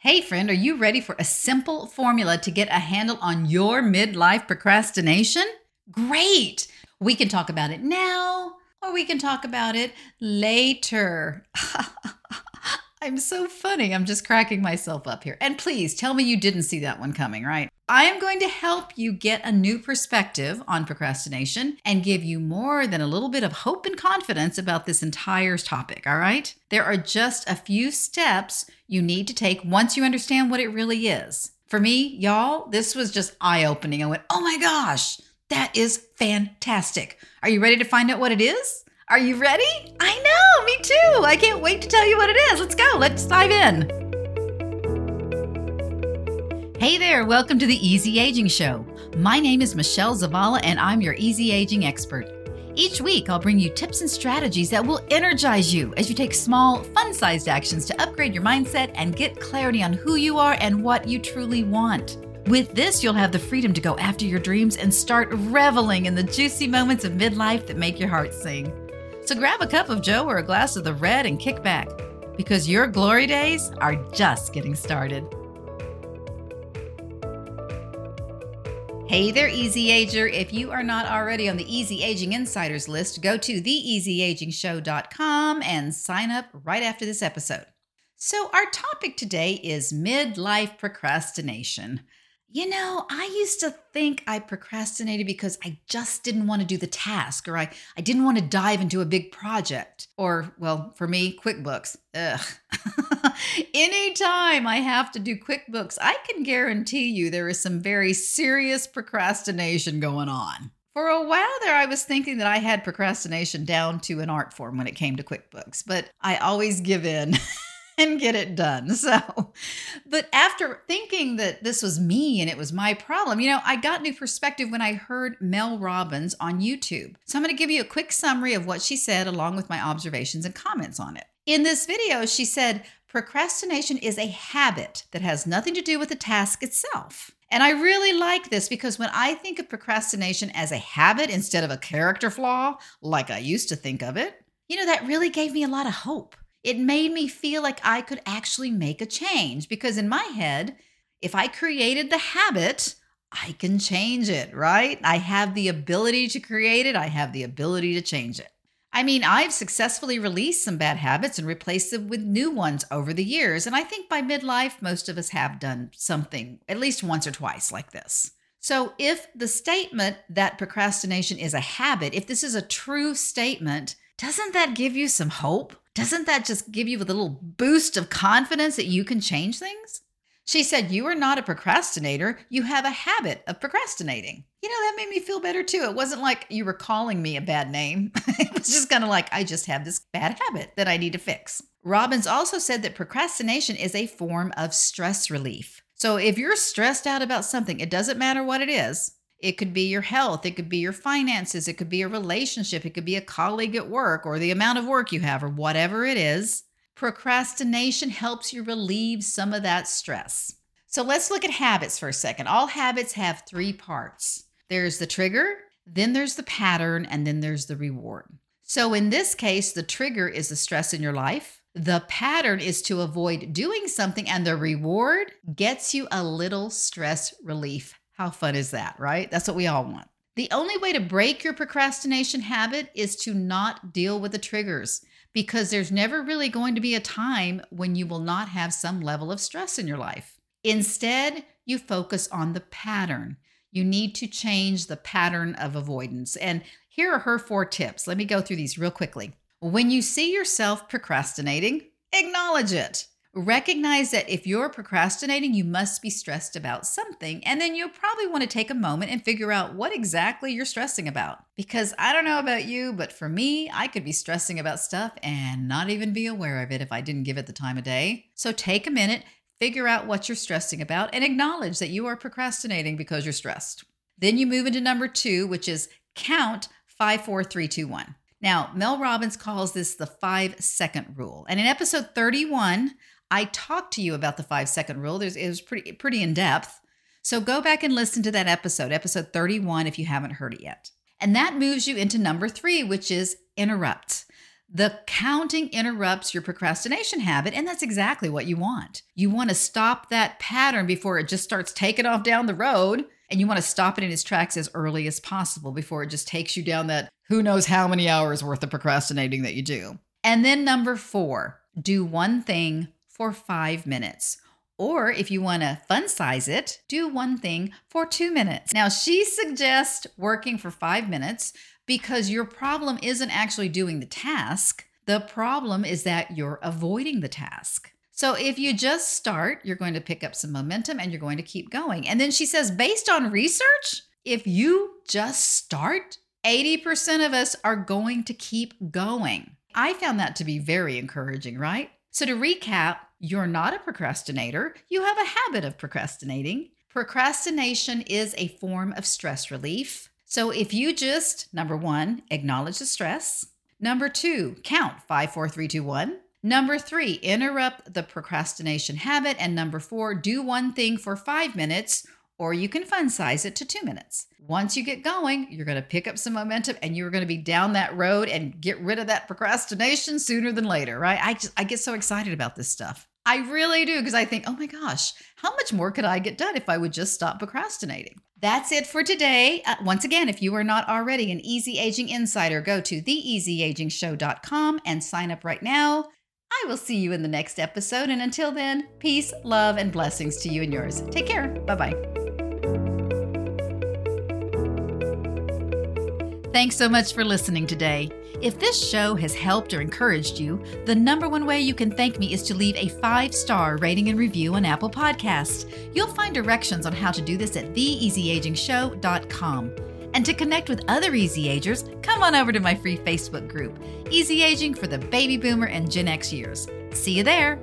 Hey, friend, are you ready for a simple formula to get a handle on your midlife procrastination? Great! We can talk about it now or we can talk about it later. I'm so funny. I'm just cracking myself up here. And please tell me you didn't see that one coming, right? I am going to help you get a new perspective on procrastination and give you more than a little bit of hope and confidence about this entire topic, all right? There are just a few steps you need to take once you understand what it really is. For me, y'all, this was just eye opening. I went, oh my gosh, that is fantastic. Are you ready to find out what it is? Are you ready? Know, me too. I can't wait to tell you what it is. Let's go. Let's dive in. Hey there, welcome to the Easy Aging Show. My name is Michelle Zavala, and I'm your easy aging expert. Each week, I'll bring you tips and strategies that will energize you as you take small, fun sized actions to upgrade your mindset and get clarity on who you are and what you truly want. With this, you'll have the freedom to go after your dreams and start reveling in the juicy moments of midlife that make your heart sing. So grab a cup of Joe or a glass of the red and kick back because your glory days are just getting started. Hey there, Easy Ager. If you are not already on the Easy Aging Insiders list, go to theeasyagingshow.com and sign up right after this episode. So, our topic today is midlife procrastination. You know, I used to think I procrastinated because I just didn't want to do the task or I, I didn't want to dive into a big project. Or, well, for me, QuickBooks. Ugh. Anytime I have to do QuickBooks, I can guarantee you there is some very serious procrastination going on. For a while there, I was thinking that I had procrastination down to an art form when it came to QuickBooks, but I always give in. and get it done. So, but after thinking that this was me and it was my problem, you know, I got new perspective when I heard Mel Robbins on YouTube. So, I'm going to give you a quick summary of what she said along with my observations and comments on it. In this video, she said, Procrastination is a habit that has nothing to do with the task itself. And I really like this because when I think of procrastination as a habit instead of a character flaw, like I used to think of it, you know, that really gave me a lot of hope it made me feel like I could actually make a change because in my head, if I created the habit, I can change it, right? I have the ability to create it, I have the ability to change it. I mean, I've successfully released some bad habits and replaced them with new ones over the years. And I think by midlife, most of us have done something at least once or twice like this. So, if the statement that procrastination is a habit, if this is a true statement, doesn't that give you some hope? Doesn't that just give you a little boost of confidence that you can change things? She said, You are not a procrastinator. You have a habit of procrastinating. You know, that made me feel better too. It wasn't like you were calling me a bad name. it was just kind of like, I just have this bad habit that I need to fix. Robbins also said that procrastination is a form of stress relief. So if you're stressed out about something, it doesn't matter what it is, it could be your health, it could be your finances, it could be a relationship, it could be a colleague at work or the amount of work you have or whatever it is. Procrastination helps you relieve some of that stress. So let's look at habits for a second. All habits have three parts there's the trigger, then there's the pattern, and then there's the reward. So in this case, the trigger is the stress in your life. The pattern is to avoid doing something, and the reward gets you a little stress relief how fun is that, right? That's what we all want. The only way to break your procrastination habit is to not deal with the triggers because there's never really going to be a time when you will not have some level of stress in your life. Instead, you focus on the pattern. You need to change the pattern of avoidance. And here are her four tips. Let me go through these real quickly. When you see yourself procrastinating, acknowledge it. Recognize that if you're procrastinating, you must be stressed about something. And then you'll probably want to take a moment and figure out what exactly you're stressing about. Because I don't know about you, but for me, I could be stressing about stuff and not even be aware of it if I didn't give it the time of day. So take a minute, figure out what you're stressing about, and acknowledge that you are procrastinating because you're stressed. Then you move into number two, which is count five, four, three, two, one. Now, Mel Robbins calls this the five second rule. And in episode 31, I talked to you about the five second rule. There's, it was pretty pretty in depth. So go back and listen to that episode, episode 31, if you haven't heard it yet. And that moves you into number three, which is interrupt. The counting interrupts your procrastination habit, and that's exactly what you want. You want to stop that pattern before it just starts taking off down the road, and you want to stop it in its tracks as early as possible before it just takes you down that who knows how many hours worth of procrastinating that you do. And then number four, do one thing for five minutes. Or if you want to fun size it, do one thing for two minutes. Now, she suggests working for five minutes because your problem isn't actually doing the task. The problem is that you're avoiding the task. So if you just start, you're going to pick up some momentum and you're going to keep going. And then she says, based on research, if you just start, 80% of us are going to keep going. I found that to be very encouraging, right? So to recap, you're not a procrastinator. You have a habit of procrastinating. Procrastination is a form of stress relief. So if you just, number one, acknowledge the stress. Number two, count five, four, three, two, one. Number three, interrupt the procrastination habit. And number four, do one thing for five minutes, or you can fun size it to two minutes. Once you get going, you're going to pick up some momentum and you're going to be down that road and get rid of that procrastination sooner than later, right? I just, I get so excited about this stuff. I really do because I think, oh my gosh, how much more could I get done if I would just stop procrastinating? That's it for today. Uh, once again, if you are not already an Easy Aging Insider, go to theeasyagingshow.com and sign up right now. I will see you in the next episode. And until then, peace, love, and blessings to you and yours. Take care. Bye bye. Thanks so much for listening today. If this show has helped or encouraged you, the number one way you can thank me is to leave a five star rating and review on Apple Podcasts. You'll find directions on how to do this at theeasyagingshow.com. And to connect with other Easy Agers, come on over to my free Facebook group, Easy Aging for the Baby Boomer and Gen X years. See you there.